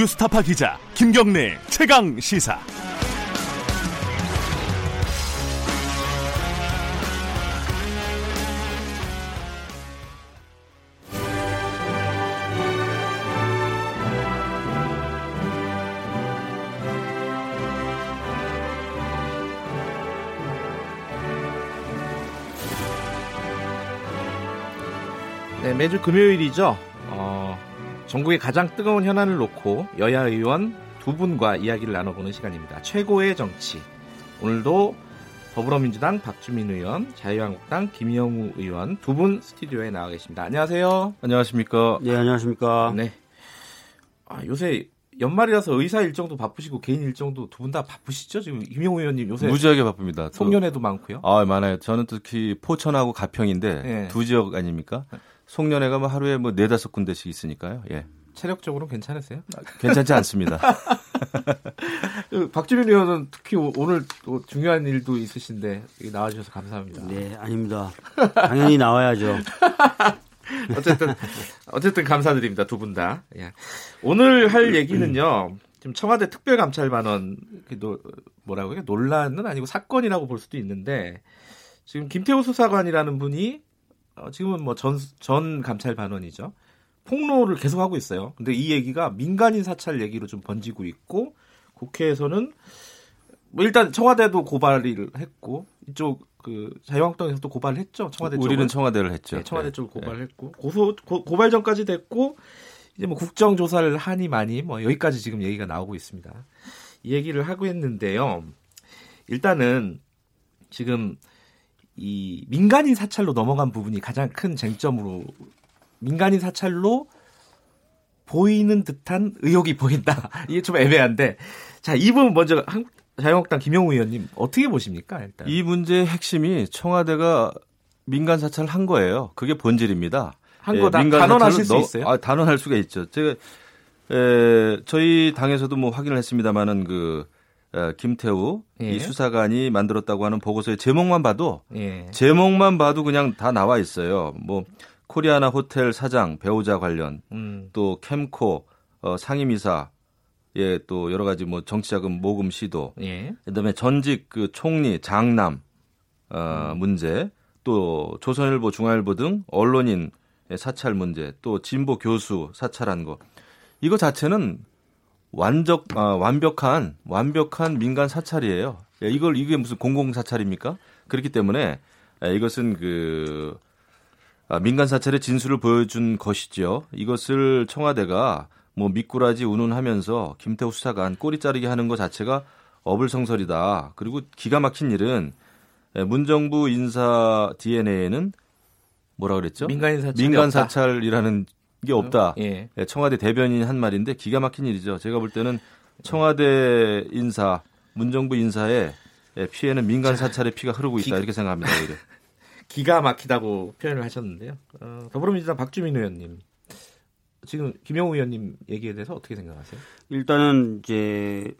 뉴스타파 기자 김경래 최강 시사. 네, 매주 금요일이죠. 어, 전국의 가장 뜨거운 현안을 놓고 여야 의원 두 분과 이야기를 나눠보는 시간입니다. 최고의 정치. 오늘도 더불어민주당 박주민 의원, 자유한국당 김영우 의원 두 분 스튜디오에 나와 계십니다. 안녕하세요. 안녕하십니까. 네, 안녕하십니까. 네. 아, 요새 연말이라서 의사 일정도 바쁘시고 개인 일정도 두 분 다 바쁘시죠? 지금 김영우 의원님 요새 무지하게 바쁩니다. 송년회도 많고요. 아 많아요. 저는 특히 포천하고 가평인데 네. 두 지역 아닙니까? 송년회가 뭐 하루에 뭐 네다섯 군데씩 있으니까요. 예. 체력적으로는 괜찮으세요? 괜찮지 않습니다. 그 박주민 의원은 특히 오- 오늘 또 중요한 일도 있으신데 나와주셔서 감사합니다. 네, 아닙니다. 당연히 나와야죠. 어쨌든 어쨌든 감사드립니다 두 분 다. 예. 오늘 할 얘기는요. 지금 청와대 특별감찰반원 뭐라고 해요? 논란은 아니고 사건이라고 볼 수도 있는데 지금 김태우 수사관이라는 분이 어, 지금은 뭐 전 전 감찰 반원이죠. 폭로를 계속 하고 있어요. 근데 이 얘기가 민간인 사찰 얘기로 좀 번지고 있고 국회에서는 뭐 일단 청와대도 고발을 했고 이쪽 그 자유한국당에서 또 고발을 했죠. 청와대 쪽은. 우리는 청와대를 했죠. 네, 청와대 예. 쪽을 고발했고 고소 고, 고발 전까지 됐고 이제 뭐 국정 조사를 하니 많이 뭐 여기까지 지금 얘기가 나오고 있습니다. 이 얘기를 하고 있는데요. 일단은 지금 이 민간인 사찰로 넘어간 부분이 가장 큰 쟁점으로 민간인 사찰로 보이는 듯한 의혹이 보인다. 이게 좀 애매한데 자, 이 부분 먼저 한, 자유한국당 김영우 의원님 어떻게 보십니까? 일단. 이 문제의 핵심이 청와대가 민간 사찰을 한 거예요. 그게 본질입니다. 한 예, 거다 단언하실 수 넣- 있어요? 아, 단언할 수가 있죠. 제가 에, 저희 당에서도 뭐 확인을 했습니다만은 그 에, 김태우 예. 이 수사관이 만들었다고 하는 보고서의 제목만 봐도 예. 제목만 봐도 그냥 다 나와 있어요. 뭐 코리아나 호텔 사장 배우자 관련 음. 또 캠코 어, 상임이사 예 또 여러 가지 뭐 정치자금 모금 시도 예. 그다음에 전직 그 총리 장남 어, 문제 또 조선일보 중앙일보 등 언론인 사찰 문제 또 진보 교수 사찰한 거 이거 자체는 완적 아, 완벽한 완벽한 민간 사찰이에요. 예, 이걸 이게 무슨 공공 사찰입니까? 그렇기 때문에 예, 이것은 그 아, 민간 사찰의 진술을 보여준 것이죠. 이것을 청와대가 뭐 미꾸라지 운운하면서 김태우 수사관 꼬리 자르게 하는 것 자체가 어불성설이다. 그리고 기가 막힌 일은 예, 문정부 인사 DNA에는 뭐라 그랬죠? 민간. 사찰이라는 게 없다. 예. 예, 청와대 대변인 한 말인데 기가 막힌 일이죠. 제가 볼 때는 청와대 인사, 문정부 인사의 예, 피해는 민간 사찰의 피가 흐르고 있다 기- 이렇게 생각합니다. 오히려. 기가 막히다고 표현을 하셨는데요. 어, 더불어민주당 박주민 의원님. 지금 김영우 의원님 얘기에 대해서 어떻게 생각하세요? 일단은 이제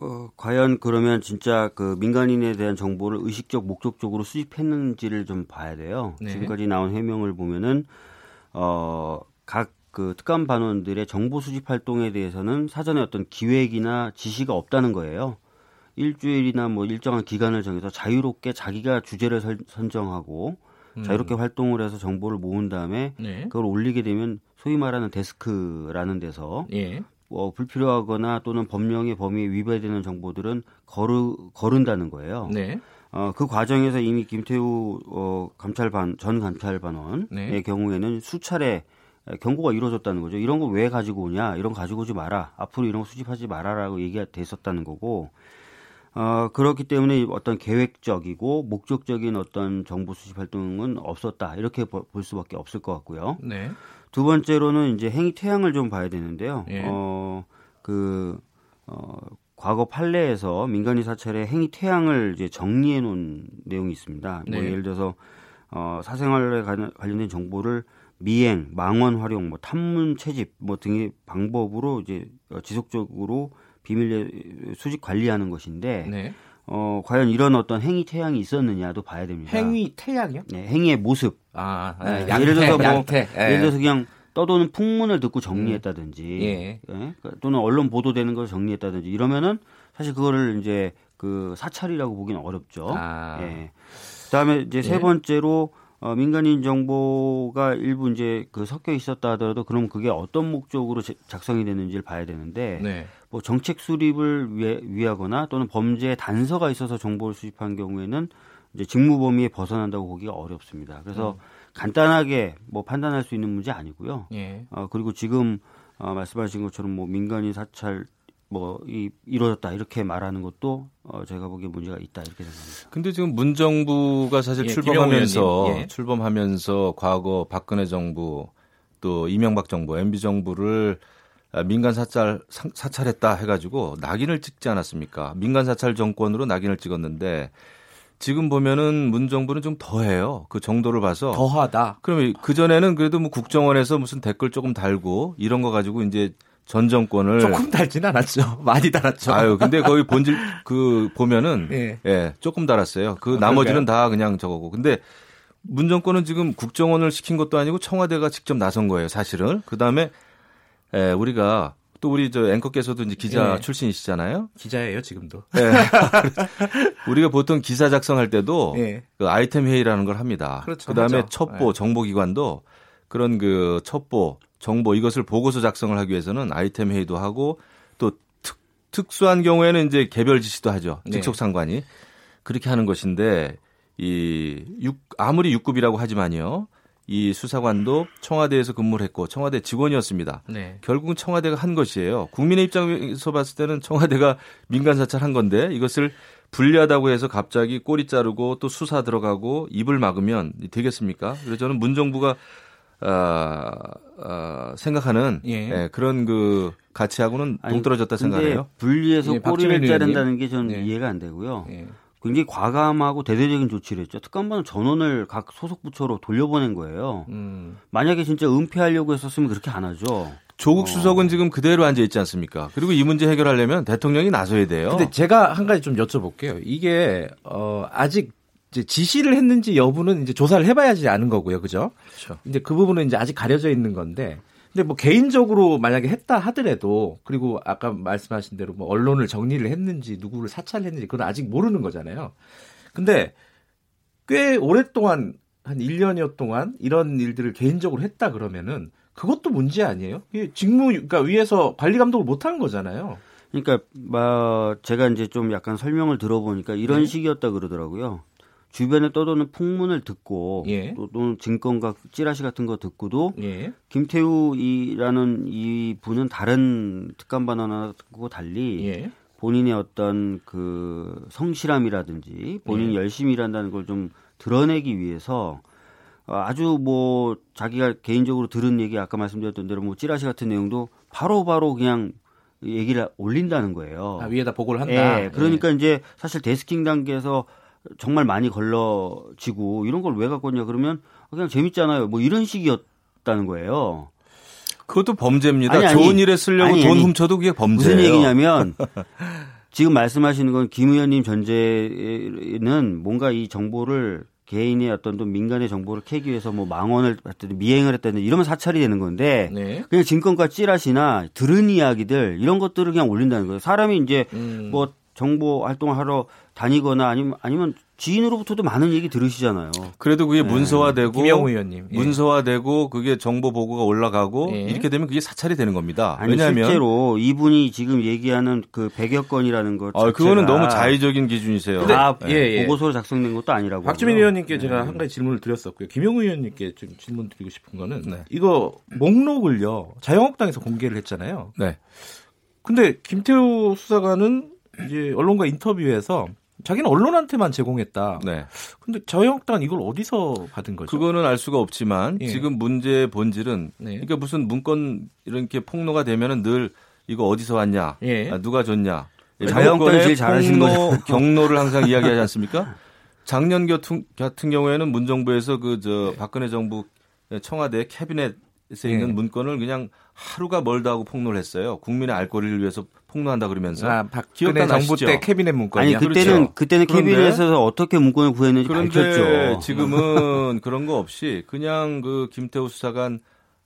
어, 과연 그러면 진짜 그 민간인에 대한 정보를 의식적 목적적으로 수집했는지를 좀 봐야 돼요. 네. 지금까지 나온 해명을 보면은 어 각 그 특감 반원들의 정보 수집 활동에 대해서는 사전에 어떤 기획이나 지시가 없다는 거예요. 일주일이나 뭐 일정한 기간을 정해서 자유롭게 자기가 주제를 설- 선정하고 자유롭게 활동을 해서 정보를 모은 다음에 네. 그걸 올리게 되면 소위 말하는 데스크라는 데서 예. 어, 불필요하거나 또는 법령의 범위에 위배되는 정보들은 거르, 거른다는 거예요. 네. 어, 그 과정에서 이미 김태우 어, 감찰반 전 감찰반원의 네. 경우에는 수차례 경고가 이루어졌다는 거죠. 이런 거 왜 가지고 오냐? 이런 거 가지고 오지 마라. 앞으로 이런 거 수집하지 마라라고 얘기가 됐었다는 거고. 어, 그렇기 때문에 어떤 계획적이고 목적적인 어떤 정보 수집 활동은 없었다. 이렇게 보- 볼 수밖에 없을 것 같고요. 네. 두 번째로는 이제 행위 태양을 좀 봐야 되는데요. 예. 어, 그, 어, 과거 판례에서 민간인 사찰의 행위 태양을 이제 정리해 놓은 내용이 있습니다. 뭐 네. 예를 들어서 어, 사생활에 관- 관련된 정보를 미행, 망원 활용, 뭐 탐문 채집 뭐 등의 방법으로 이제 어, 지속적으로 비밀 수집 관리하는 것인데 네. 어, 과연 이런 어떤 행위 태양이 있었느냐도 봐야 됩니다. 행위 태양이요? 네, 행위의 모습. 아, 네, 양태, 예를 들어서 뭐 양태. 예. 예를 들어서 그냥 떠도는 풍문을 듣고 정리했다든지 예. 예? 또는 언론 보도되는 걸 정리했다든지 이러면은 사실 그거를 이제 그 사찰이라고 보기는 어렵죠. 아. 예. 그다음에 이제 세 예. 번째로 어, 민간인 정보가 일부 이제 그 섞여 있었다 하더라도 그럼 그게 어떤 목적으로 제- 작성이 됐는지를 봐야 되는데 네. 뭐 정책 수립을 위해, 위하거나 또는 범죄 단서가 있어서 정보를 수집한 경우에는 이제 직무 범위에 벗어난다고 보기가 어렵습니다. 그래서 간단하게 뭐 판단할 수 있는 문제 아니고요. 예. 어, 그리고 지금 어, 말씀하신 것처럼 뭐 민간인 사찰 뭐 이, 이루어졌다 이렇게 말하는 것도 어, 제가 보기에 문제가 있다 이렇게 생각합니다. 근데 지금 문 정부가 사실 예, 출범하면서 예. 출범하면서 과거 박근혜 정부 또 이명박 정부, MB 정부를 아, 민간 사찰 상- 사찰했다 해가지고 낙인을 찍지 않았습니까? 민간 사찰 정권으로 낙인을 찍었는데 지금 보면은 문 정부는 좀 더해요. 그 정도를 봐서 더하다. 그러면 그 전에는 그래도 뭐 국정원에서 무슨 댓글 조금 달고 이런 거 가지고 이제 전 정권을 조금 달진 않았죠. 많이 달았죠. 아유, 근데 거기 본질 그 보면은 예. 예, 조금 달았어요. 그 아, 나머지는 다 그냥 저거고. 근데 문 정권은 지금 국정원을 시킨 것도 아니고 청와대가 직접 나선 거예요, 사실은. 그다음에 예, 우리가 또 우리 저 앵커께서도 이제 기자 예. 출신이시잖아요. 기자예요, 지금도. 예. 우리가 보통 기사 작성할 때도 예. 그 아이템 회의라는 걸 합니다. 그렇죠, 다음에 하죠. 첩보 예. 정보기관도 그런 그 첩보 정보 이것을 보고서 작성을 하기 위해서는 아이템 회의도 하고 또 특, 특수한 경우에는 이제 개별 지시도 하죠. 네. 직속 상관이 그렇게 하는 것인데 이 육, 아무리 6급이라고 하지만요. 이 수사관도 청와대에서 근무를 했고 청와대 직원이었습니다. 네. 결국은 청와대가 한 것이에요. 국민의 입장에서 봤을 때는 청와대가 민간 사찰한 건데 이것을 불리하다고 해서 갑자기 꼬리 자르고 또 수사 들어가고 입을 막으면 되겠습니까? 그래서 저는 문정부가 아, 아, 생각하는 예. 예, 그런 그 가치하고는 아니, 동떨어졌다 생각해요. 분리해서 예, 꼬리를 자른다는 게 저는 예. 이해가 안 되고요. 예. 굉장히 과감하고 대대적인 조치를 했죠. 특감반은 전원을 각 소속 부처로 돌려보낸 거예요. 음. 만약에 진짜 은폐하려고 했었으면 그렇게 안 하죠. 조국 어. 수석은 지금 그대로 앉아 있지 않습니까? 그리고 이 문제 해결하려면 대통령이 나서야 돼요. 근데 제가 한 가지 좀 여쭤볼게요. 이게 어 아직 이제 지시를 했는지 여부는 이제 조사를 해봐야지 아는 거고요, 그죠? 그렇죠. 이제 그 부분은 이제 아직 가려져 있는 건데, 근데 뭐 개인적으로 만약에 했다 하더라도 그리고 아까 말씀하신 대로 뭐 언론을 정리를 했는지 누구를 사찰했는지 그건 아직 모르는 거잖아요. 근데 꽤 오랫동안 한 1년여 동안 이런 일들을 개인적으로 했다 그러면은 그것도 문제 아니에요? 직무 그러니까 위에서 관리 감독을 못한 거잖아요. 그러니까 뭐 제가 이제 좀 약간 설명을 들어보니까 이런 네. 식이었다 그러더라고요. 주변에 떠도는 풍문을 듣고 예. 또, 또는 증권과 찌라시 같은 거 듣고도 예. 김태우이라는 이 분은 다른 특감 반원하고 달리 예. 본인의 어떤 그 성실함이라든지 본인이 예. 열심히 일한다는 걸 좀 드러내기 위해서 어, 아주 뭐 자기가 개인적으로 들은 얘기 아까 말씀드렸던 대로 뭐 찌라시 같은 내용도 바로바로 그냥 얘기를 올린다는 거예요. 아, 위에다 보고를 한다. 예, 그러니까 이제 사실 데스킹 단계에서 정말 많이 걸러지고 이런 걸 왜 갖고 왔냐 그러면 그냥 재밌잖아요. 뭐 이런 식이었다는 거예요. 그것도 범죄입니다. 아니, 아니. 좋은 일에 쓰려고 아니, 돈. 훔쳐도 그게 범죄예요. 무슨 얘기냐면 지금 말씀하시는 건 김 의원님 전제는 뭔가 이 정보를 개인의 어떤 또 민간의 정보를 캐기 위해서 뭐 망언을 했든 미행을 했다든 이러면 사찰이 되는 건데 네. 그냥 증권가 찌라시나 들은 이야기들 이런 것들을 그냥 올린다는 거예요. 사람이 이제 음. 뭐 정보 활동을 하러 다니거나 아니면 아니면 지인으로부터도 많은 얘기 들으시잖아요. 그래도 그게 문서화되고 네. 김영우 의원님. 예. 문서화되고 그게 정보 보고가 올라가고 예. 이렇게 되면 그게 사찰이 되는 겁니다. 아니 왜냐하면 실제로 이분이 지금 얘기하는 그 100여 건이라는 것 아, 그거는 너무 자의적인 기준이세요. 다 예, 예. 보고서로 작성된 것도 아니라고. 박주민 하고요. 의원님께 제가 한 가지 질문을 드렸었고요. 김용우 의원님께 좀 질문 드리고 싶은 거는 네. 이거 목록을요 자유한국당에서 공개를 했잖아요. 네. 근데 김태우 수사관은 이제 언론과 인터뷰에서 자기는 언론한테만 제공했다. 네. 근데 자유한국당은 이걸 어디서 받은 거죠? 그거는 알 수가 없지만 예. 지금 문제의 본질은 네. 그러니까 무슨 문건 이렇게 폭로가 되면은 늘 이거 어디서 왔냐, 예. 아, 누가 줬냐. 자유한국당이 제일 잘하시는 폭로, 경로를 항상 이야기하지 않습니까? 작년 같은, 같은 경우에는 문정부에서 그 저 박근혜 정부 청와대 캐비넷 에 있는 예. 문건을 그냥 하루가 멀다 하고 폭로를 했어요. 국민의 알 권리를 위해서 폭로한다 그러면서. 아, 기억 박근혜 다 정부 나시죠? 때 캐비넷 아니 문건이요. 그때는 그렇죠. 그때는 캐비넷에서 어떻게 문건을 구했는지 그런데 밝혔죠. 지금은 그런 거 없이 그냥 그 김태우 수사관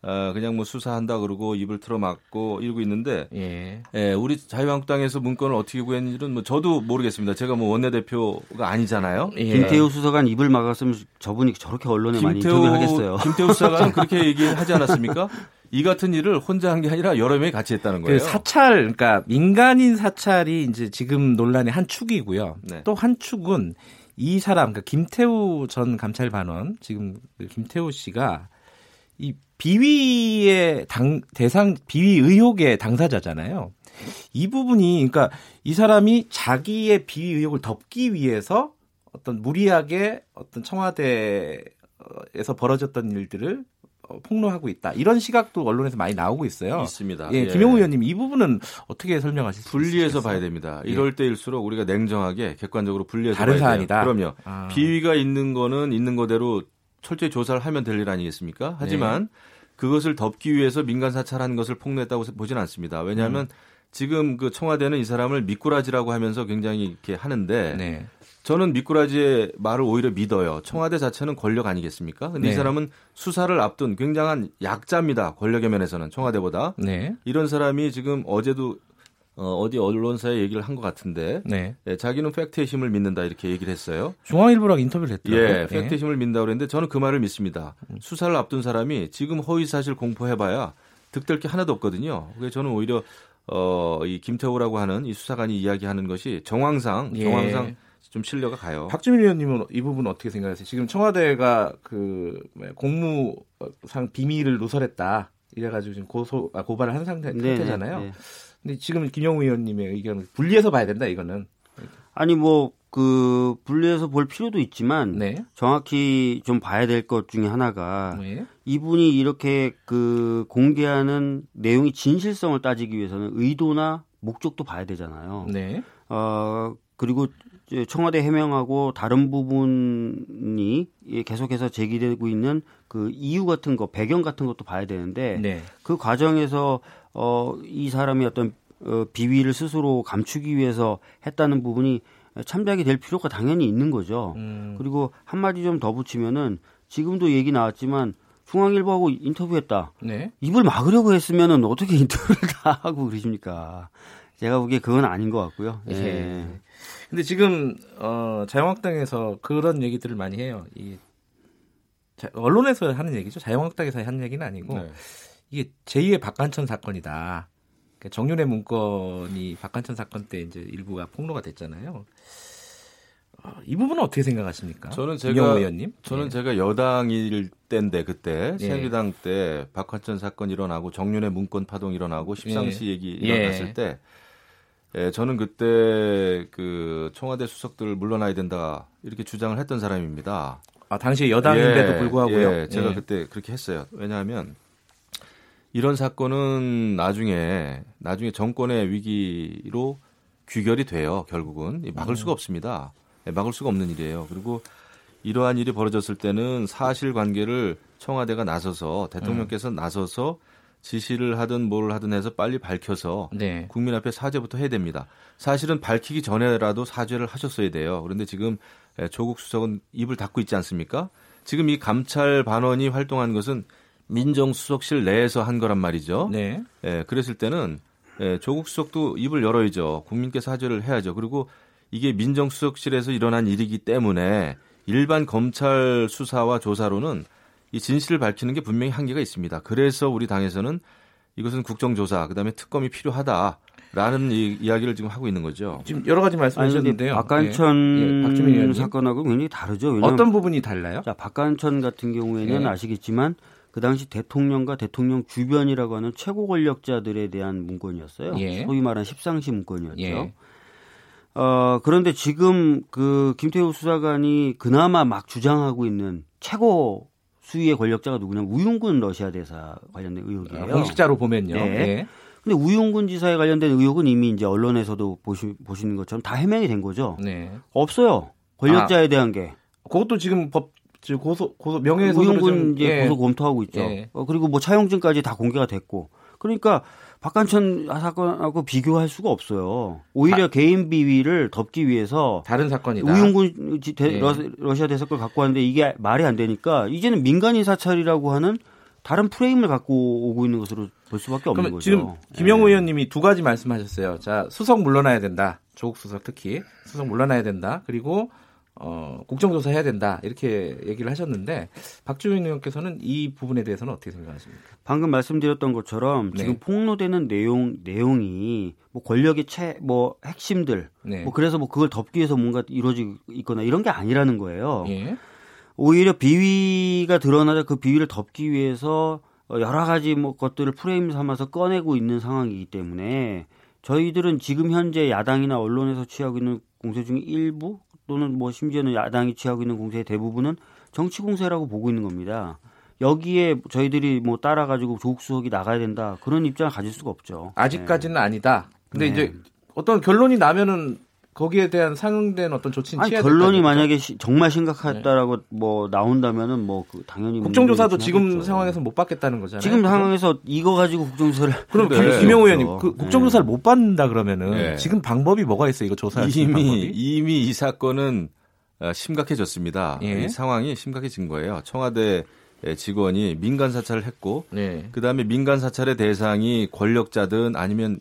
어, 그냥 뭐 수사한다 그러고 입을 틀어막고 이러고 있는데 예. 예, 우리 자유한국당에서 문건을 어떻게 구했는지는 뭐 저도 모르겠습니다. 제가 뭐 원내대표가 아니잖아요. 예. 김태우 수사관 입을 막았으면 저분이 저렇게 언론에 많이 인터뷰를 하겠어요. 김태우 수사관은 그렇게 얘기하지 않았습니까? 이 같은 일을 혼자 한 게 아니라 여러 명이 같이 했다는 그 거예요. 사찰, 그러니까 민간인 사찰이 이제 지금 논란의 한 축이고요. 네. 또한 축은 이 사람, 그러니까 김태우 전 감찰반원, 지금 그 김태우 씨가 이 비위의 당 대상 비위 의혹의 당사자잖아요. 이 부분이 그러니까 이 사람이 자기의 비위 의혹을 덮기 위해서 어떤 무리하게 어떤 청와대에서 벌어졌던 일들을 어, 폭로하고 있다. 이런 시각도 언론에서 많이 나오고 있어요. 있습니다. 예, 예. 김용우 의원님 이 부분은 어떻게 설명하실 수 분리해서 있겠어요? 봐야 됩니다. 예. 이럴 때일수록 우리가 냉정하게 객관적으로 분리해서 다른 봐야 돼요. 사안이다. 그럼요. 아. 비위가 있는 거는 있는 거대로 철저히 조사를 하면 될 일 아니겠습니까? 하지만 네. 그것을 덮기 위해서 민간 사찰한 것을 폭로했다고 보지는 않습니다. 왜냐하면 음. 지금 그 청와대는 이 사람을 미꾸라지라고 하면서 굉장히 이렇게 하는데 네. 저는 미꾸라지의 말을 오히려 믿어요. 청와대 자체는 권력 아니겠습니까? 근데 이 네. 사람은 수사를 앞둔 굉장한 약자입니다. 권력의 면에서는 청와대보다. 네. 이런 사람이 지금 어제도 어, 어디 언론사에 얘기를 한 것 같은데 네. 예, 자기는 팩트의 힘을 믿는다 이렇게 얘기를 했어요. 중앙일보랑 인터뷰를 했더라고요. 예, 팩트의 힘을 믿는다 그랬는데 저는 그 말을 믿습니다. 수사를 앞둔 사람이 지금 허위 사실 공포해봐야 득될 게 하나도 없거든요. 그래서 저는 오히려 어, 이 김태호라고 하는 이 수사관이 이야기하는 것이 정황상 예. 정황상 좀 신뢰가 가요. 박주민 의원님은 이 부분 어떻게 생각하세요? 지금 청와대가 그 공무상 비밀을 누설했다. 이래가지고 지금 고소 아, 고발을 한 상태, 네, 상태잖아요. 네, 네. 근데 지금 김영우 의원님의 의견은 분리해서 봐야 된다. 이거는. 아니 뭐 그 분리해서 볼 필요도 있지만 네. 정확히 좀 봐야 될 것 중에 하나가 네. 이분이 이렇게 그 공개하는 내용이 진실성을 따지기 위해서는 의도나 목적도 봐야 되잖아요. 네. 어 그리고 청와대 해명하고 다른 부분이 계속해서 제기되고 있는 그 이유 같은 거, 배경 같은 것도 봐야 되는데 네. 그 과정에서 어 이 사람이 어떤 어, 비위를 스스로 감추기 위해서 했다는 부분이 참작이 될 필요가 당연히 있는 거죠. 음, 그리고 한마디 좀 더 붙이면은 지금도 얘기 나왔지만 중앙일보하고 인터뷰했다. 네. 입을 막으려고 했으면은 어떻게 인터뷰를 다 하고 그러십니까? 제가 보기에 그건 아닌 것 같고요. 예. 예. 근데 지금 어, 자유한국당에서 그런 얘기들을 많이 해요. 이 자, 언론에서 하는 얘기죠. 자유한국당에서 하는 얘기는 아니고 네. 이게 제2의 박관천 사건이다. 그러니까 정윤의 문건이 박관천 사건 때 이제 일부가 폭로가 됐잖아요. 어, 이 부분은 어떻게 생각하십니까? 저는 제가 의원님. 저는 예. 제가 여당일 때인데 그때 예. 새누리당 때 박환천 사건 일어나고 정윤의 문건 파동 일어나고 십상시 예. 얘기 예. 일어났을 때 예, 저는 그때 그 청와대 수석들 물러나야 된다 이렇게 주장을 했던 사람입니다. 아, 당시에 여당인데도 예, 불구하고요. 예, 제가 예. 그때 그렇게 했어요. 왜냐하면 이런 사건은 나중에 나중에 정권의 위기로 귀결이 돼요. 결국은 막을 음. 수가 없습니다. 예, 막을 수가 없는 일이에요. 그리고 이러한 일이 벌어졌을 때는 사실관계를 청와대가 나서서 대통령께서 음. 나서서 지시를 하든 뭘 하든 해서 빨리 밝혀서 네. 국민 앞에 사죄부터 해야 됩니다. 사실은 밝히기 전에라도 사죄를 하셨어야 돼요. 그런데 지금 예, 조국 수석은 입을 닫고 있지 않습니까? 지금 이 감찰 반원이 활동한 것은 민정수석실 내에서 한 거란 말이죠. 네. 예, 그랬을 때는 예, 조국 수석도 입을 열어야죠. 국민께 사죄를 해야죠. 그리고 이게 민정수석실에서 일어난 일이기 때문에 일반 검찰 수사와 조사로는 이 진실을 밝히는 게 분명히 한계가 있습니다. 그래서 우리 당에서는 이것은 국정조사, 그다음에 특검이 필요하다 라는 이, 이야기를 지금 하고 있는 거죠. 지금 여러 가지 말씀하셨는데요. 박관천 예, 예, 박주민 의원님. 사건하고 굉장히 다르죠. 왜냐하면 어떤 부분이 달라요? 자, 박관천 같은 경우에는 예. 아시겠지만 그 당시 대통령과 대통령 주변이라고 하는 최고 권력자들에 대한 문건이었어요. 예. 소위 말하는 십상시 문건이었죠. 예. 어, 그런데 지금 그 김태우 수사관이 그나마 막 주장하고 있는 최고 수위의 권력자가 누구냐면 우윤근 러시아 대사 관련된 의혹이에요. 아, 공식자로 보면요. 네. 예. 근데 우윤근 지사에 관련된 의혹은 이미 이제 언론에서도 보시, 보시는 것처럼 다 해명이 된 거죠. 네. 없어요. 권력자에 대한 게. 그것도 지금 법 지금 고소 고소 좀, 이제 예. 고소 검토하고 있죠. 예. 어, 그리고 뭐 차용증까지 다 공개가 됐고. 그러니까 박관천 사건하고 비교할 수가 없어요. 오히려 개인 비위를 덮기 위해서 다른 사건이다. 대- 예. 러- 러시아 대사걸 갖고 왔는데 이게 말이 안 되니까 이제는 민간인 사찰이라고 하는 다른 프레임을 갖고 오고 있는 것으로 볼 수밖에 없는 거죠. 지금 김영우 예. 의원님이 두 가지 말씀하셨어요. 자, 수석 물러나야 된다. 조국 수석 특히 수석 물러나야 된다. 그리고 어, 국정조사 해야 된다. 이렇게 얘기를 하셨는데 박주민 의원께서는 이 부분에 대해서는 어떻게 생각하십니까? 방금 말씀드렸던 것처럼 네. 지금 폭로되는 내용 내용이 뭐 권력의 채뭐 핵심들 네. 뭐 그래서 뭐 그걸 덮기 위해서 뭔가 이루어지고 있거나 이런 게 아니라는 거예요. 예. 오히려 비위가 드러나자 그 비위를 덮기 위해서 어, 여러 가지 뭐 것들을 프레임 삼아서 꺼내고 있는 상황이기 때문에 저희들은 지금 현재 야당이나 언론에서 취하고 있는 공세 중에 일부 또는 뭐 심지어는 야당이 취하고 있는 공세의 대부분은 정치 공세라고 보고 있는 겁니다. 여기에 저희들이 뭐 따라가지고 조국 수석이 나가야 된다 그런 입장을 가질 수가 없죠. 아직까지는 아니다. 근데 네. 이제 어떤 결론이 나면은 거기에 대한 상응된 어떤 조치는 아니 취해야 결론이? 만약에 시- 정말 심각하다라고 뭐 나온다면은 뭐 그 당연히 국정조사도 지금 하겠죠. 상황에서 못 받겠다는 거잖아요. 지금? 상황에서 이거 가지고 국정조사를 그럼. 김- 김영우 의원님. 그 국정조사를 못 받는다 그러면은 네. 지금 방법이 뭐가 있어 요 이거 조사할 수 있는 이미 방법이? 이미 이 사건은 어, 심각해졌습니다. 예. 이 상황이 심각해진 거예요. 청와대 직원이 민간 사찰을 했고 네. 그다음에 민간 사찰의 대상이 권력자든 아니면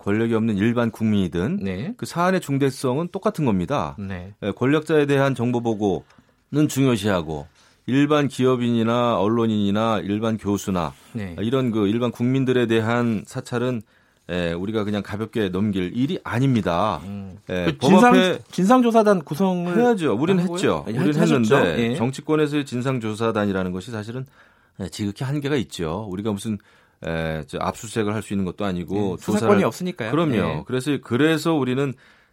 권력이 없는 일반 국민이든 네. 그 사안의 중대성은 똑같은 겁니다. 네. 예, 권력자에 대한 정보 보고는 중요시하고 일반 기업인이나 언론인이나 일반 교수나 네. 이런 그 일반 국민들에 대한 사찰은 예, 우리가 그냥 가볍게 넘길 일이 아닙니다. 예, 그법 진상 진상조사단 구성을 해야죠. 우리는? 했죠. 아니, 우리는 하셨죠? 했는데 예. 정치권에서의 진상조사단이라는 것이 사실은 예, 지극히 한계가 있죠. 우리가 무슨 에, 저 압수수색을 할 수 있는 것도 아니고 네, 수사권이 조사를- 없으니까요. 그럼요. 예. 그래서 그래서 우리는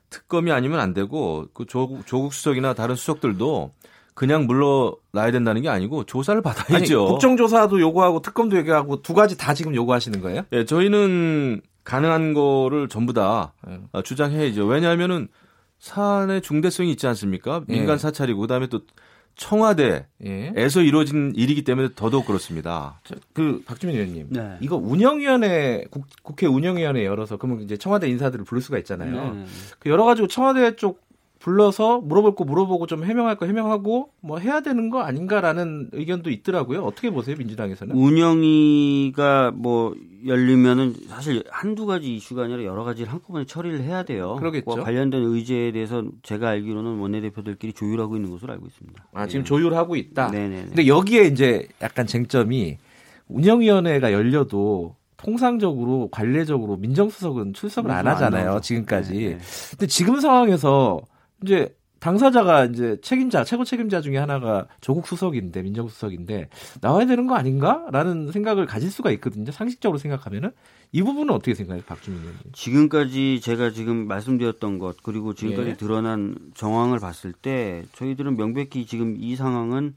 특검이 아니면 안 되고 그 조국, 조국 수석이나 다른 수석들도 그냥 물러나야 된다는 게 아니고 조사를 아니, 받아야죠. 국정조사도 요구하고 특검도 얘기하고 두 가지 다 지금 요구하시는 거예요? 예, 저희는 가능한 거를 전부 다 예. 어, 주장해야죠. 왜냐하면은 사안의 중대성이 있지 않습니까? 예. 민간 사찰이고 그다음에 또 청와대에서 예. 이루어진 일이기 때문에 더더욱 그렇습니다. 저, 그 박주민 의원님, 네. 이거 운영위원회 국, 국회 운영위원회 열어서 그러면 이제 청와대 인사들을 부를 수가 있잖아요. 네. 그 여러 가지고 청와대 쪽 불러서 물어볼 거 물어보고 좀 해명할 거 해명하고 뭐 해야 되는 거 아닌가라는 의견도 있더라고요. 어떻게 보세요, 민주당에서는? 운영위가 뭐 열리면은 사실 한두 가지 이슈가 아니라 여러 가지를 한꺼번에 처리를 해야 돼요. 그러겠죠. 관련된 의제에 대해서 제가 알기로는 원내대표들끼리 조율하고 있는 것으로 알고 있습니다. 아, 지금 예. 조율하고 있다. 네 네. 근데 여기에 이제 약간 쟁점이 운영위원회가 열려도 통상적으로 관례적으로 민정수석은 출석을 안안 하잖아요 나오죠. 지금까지. 네, 네. 근데 지금 상황에서 이제 당사자가 이제 책임자 최고 책임자 중에 하나가 조국 수석인데 민정수석인데 나와야 되는 거 아닌가라는 생각을 가질 수가 있거든요. 상식적으로 생각하면은 이 부분은 어떻게 생각해요, 박주민 의원님? 지금까지 제가 지금 말씀드렸던 것 그리고 지금까지 예. 드러난 정황을 봤을 때 저희들은 명백히 지금 이 상황은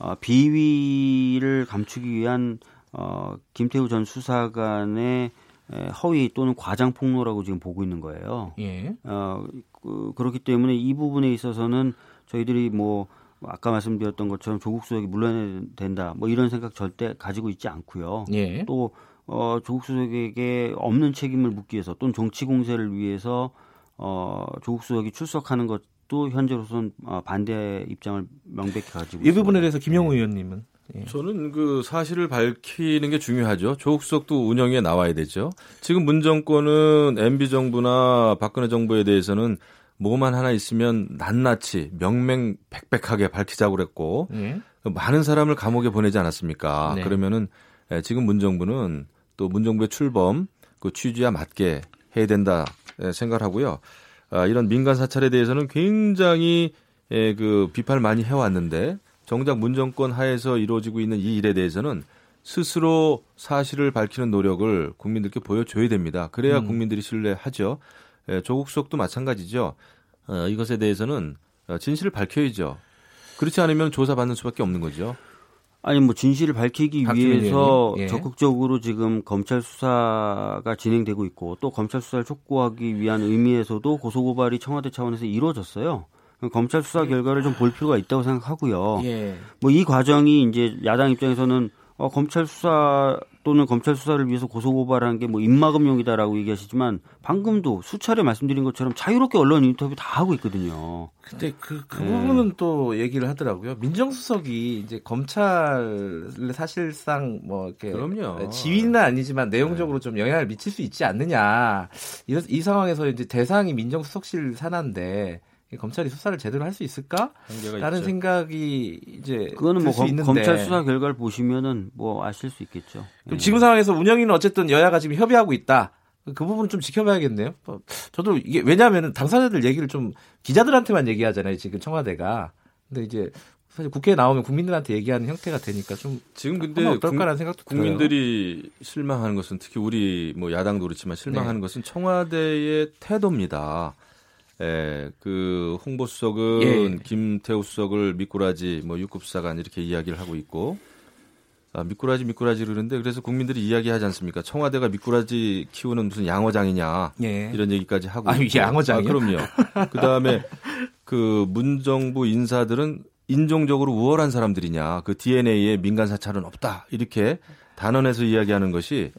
어, 비위를 감추기 위한 어, 김태우 전 수사관의 에, 허위 또는 과장 폭로라고 지금 보고 있는 거예요. 예. 어, 그, 그렇기 때문에 이 부분에 있어서는 저희들이 뭐 아까 말씀드렸던 것처럼 조국 수석이 물러나야 된다 뭐 이런 생각 절대 가지고 있지 않고요. 예. 또 어, 조국 수석에게 없는 책임을 묻기 위해서 또는 정치 공세를 위해서 어, 조국 수석이 출석하는 것도 현재로서는 어, 반대 입장을 명백히 가지고 이 부분에 있습니다. 대해서 김영우 의원님은 예. 저는 그 사실을 밝히는 게 중요하죠. 조국 수석도 운영에 나와야 되죠. 지금 문 정권은 MB 정부나 박근혜 정부에 대해서는 뭐만 하나 있으면 낱낱이 명명백백하게 밝히자고 그랬고 예. 많은 사람을 감옥에 보내지 않았습니까? 네. 그러면은 예, 지금 문 정부는 또 문 정부의 출범 그 취지와 맞게 해야 된다 예, 생각하고요. 아, 이런 민간 사찰에 대해서는 굉장히 예, 그 비판을 많이 해왔는데 정작 문 정권 하에서 이루어지고 있는 이 일에 대해서는 스스로 사실을 밝히는 노력을 국민들께 보여줘야 됩니다. 그래야 음. 국민들이 신뢰하죠. 예, 조국 수석도 마찬가지죠. 어, 이것에 대해서는 어, 진실을 밝혀야죠. 그렇지 않으면 조사받는 수밖에 없는 거죠. 아니 뭐 진실을 밝히기 위해서 예. 적극적으로 지금 검찰 수사가 진행되고 있고 또 검찰 수사를 촉구하기 위한 의미에서도 고소고발이 청와대 차원에서 이루어졌어요. 검찰 수사 결과를 좀 볼 필요가 있다고 생각하고요. 예. 뭐이 과정이 이제 야당 입장에서는 어, 검찰 수사 또는 검찰 수사를 위해서 고소고발한 게 뭐 입막음용이다라고 얘기하시지만 방금도 수차례 말씀드린 것처럼 자유롭게 언론 인터뷰 다 하고 있거든요. 근데 그, 그 네. 부분은 또 얘기를 하더라고요. 민정수석이 이제 검찰 사실상 뭐 이렇게 그럼요. 지위는 아니지만 내용적으로 좀 영향을 미칠 수 있지 않느냐. 이, 이 상황에서 이제 대상이 민정수석실 산하인데 검찰이 수사를 제대로 할 수 있을까? 있죠. 생각이 이제 그거는 뭐 검, 있는데. 검찰 수사 결과를 보시면은 뭐 아실 수 있겠죠. 그럼 예. 지금 상황에서 운영위는 어쨌든 여야가 지금 협의하고 있다. 그 부분은 좀 지켜봐야겠네요. 어, 저도 이게 왜냐하면 당사자들 얘기를 좀 기자들한테만 얘기하잖아요. 지금 청와대가. 근데 이제 사실 국회에 나오면 국민들한테 얘기하는 형태가 되니까 좀 지금 근데 어떨까라는 생각도 들어요. 국민들이 실망하는 것은 특히 우리 뭐 야당도 그렇지만 실망하는 네. 것은 청와대의 태도입니다. 예, 그 홍보 수석은 예. 김태우 수석을 미꾸라지 뭐 육급사관 이렇게 이야기를 하고 있고 아, 미꾸라지 미꾸라지 그러는데 그래서 국민들이 이야기하지 않습니까? 청와대가 미꾸라지 키우는 무슨 양어장이냐 예. 이런 얘기까지 하고 아. 양어장이요? 아, 그럼요. 그다음에 그 문정부 인사들은 인종적으로 우월한 사람들이냐 그 DNA에 민간 사찰은 없다 이렇게 단언해서 이야기하는 것이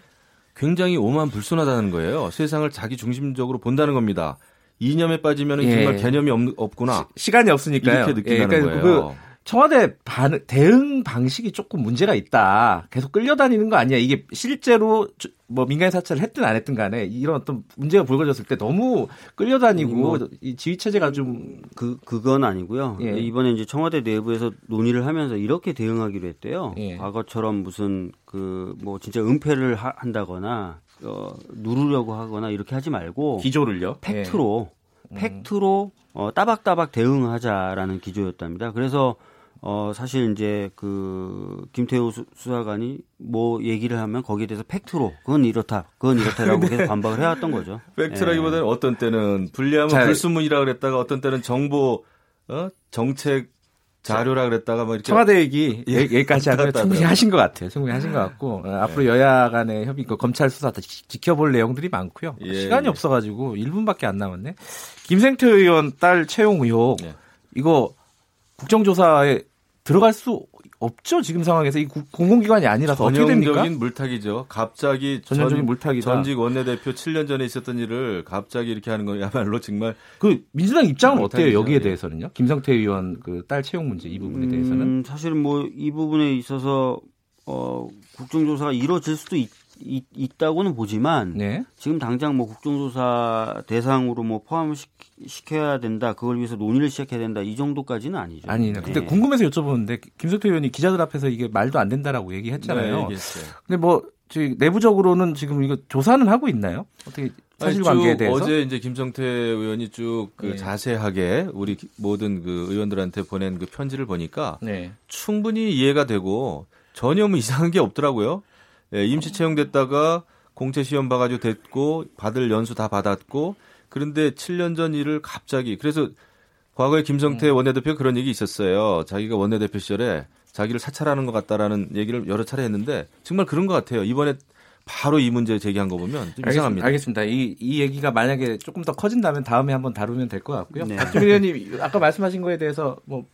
굉장히 오만불순하다는 거예요. 세상을 자기 중심적으로 본다는 겁니다. 이념에 빠지면 예. 정말 개념이 없, 없구나 시, 간이 없으니까요. 이렇게 느낀다는 예, 그러니까 거예요. 그 청와대 반, 대응 방식이 조금 문제가 있다. 계속 끌려다니는 거 아니야. 이게 실제로 주- 뭐 민간 사찰을 했든 안 했든 간에 이런 어떤 문제가 불거졌을 때 너무 끌려다니고 뭐 이 지휘 체제가 좀 그 그건 아니고요. 예. 이번에 이제 청와대 내부에서 논의를 하면서 이렇게 대응하기로 했대요. 예. 과거처럼 무슨 그 뭐 진짜 은폐를 하- 한다거나 어, 누르려고 하거나 이렇게 하지 말고 기조를요. 예. 팩트로 팩트로 어, 따박따박 대응하자라는 기조였답니다. 그래서 어 사실 이제 그 김태우 수, 수사관이 뭐 얘기를 하면 거기에 대해서 팩트로 그건 이렇다, 그건 이렇다라고 계속 반박을 해왔던 거죠. 팩트라기보다는 어떤 때는 불리하면 자, 불순문이라 그랬다가 어떤 때는 정보 어? 정책 자료라 그랬다가 뭐 이렇게 청와대 얘기 예. 예, 여기까지 하면 끝났다 충분히 하더라고요. 하신 것 같아요. 충분히 하신 것 같고 어, 앞으로 여야 간의 협의, 그 검찰 수사 다 지- 지켜볼 내용들이 많고요. 예, 시간이 예. 없어가지고 1분밖에 안 남았네. 김생태 의원 딸 채용 의혹 예. 이거 국정조사에 들어갈 수 없죠 지금 상황에서 이 국- 공공기관이 아니라서 어떻게 됩니까? 전형적인 물타기죠. 갑자기 전형적인 전- 물타기다. 전직 원내대표 7년 전에 있었던 일을 갑자기 이렇게 하는 거야말로 정말 그 민주당 입장은 어때요. 여기에 예. 대해서는요? 김성태 의원 그 딸 채용 문제 이 부분에 대해서는 음, 사실 뭐 이 부분에 있어서 어, 국정조사가 이루어질 수도 있, 다고는 보지만 네. 지금 당장 뭐 국정조사 대상으로 뭐 포함시켜야 된다, 그걸 위해서 논의를 시작해야 된다 이 정도까지는 아니죠. 아니, 근데 네. 궁금해서 여쭤보는데 김성태 의원이 기자들 앞에서 이게 말도 안 된다라고 얘기했잖아요. 네. 근데 뭐 저희 내부적으로는 지금 이거 조사는 하고 있나요? 어떻게 사실관계에 대해서? 어제 이제 김성태 의원이 쭉그 예. 자세하게 우리 기- 모든 그 의원들한테 보낸 그 편지를 보니까 네. 충분히 이해가 되고 전혀 뭐 이상한 게 없더라고요. 예, 임시 채용됐다가 공채 시험 봐가지고 됐고 받을 연수 다 받았고 그런데 7년 전 일을 갑자기 그래서 과거에 김성태 음. 원내대표 그런 얘기 있었어요. 자기가 원내대표 시절에 자기를 사찰하는 것 같다라는 얘기를 여러 차례 했는데 정말 그런 것 같아요. 이번에 바로 이 문제 제기한 거 보면 좀 이상합니다. 알겠습니다. 이, 이 얘기가 만약에 조금 더 커진다면 다음에 한번 다루면 될 것 같고요. 네. 박주민 의원님 아까 말씀하신 거에 대해서 뭐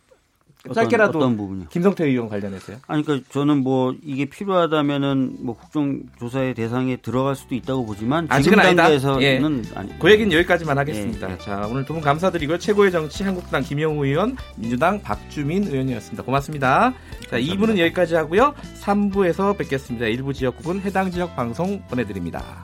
짧게라도 어떤 부분이요? 김성태 의원 관련해서요. 아니, 그러니까 저는 뭐 이게 필요하다면은 뭐 국정조사의 대상에 들어갈 수도 있다고 보지만 아직은. 단계에서는 아니. 그 얘기는 여기까지만 하겠습니다. 예, 예. 자, 오늘 두 분 감사드리고요. 최고의 정치 한국당 김영우 의원, 민주당 박주민 의원이었습니다. 고맙습니다. 자, 2부는 여기까지 하고요. 3부에서 뵙겠습니다. 일부 지역국은 해당 지역 방송 보내드립니다.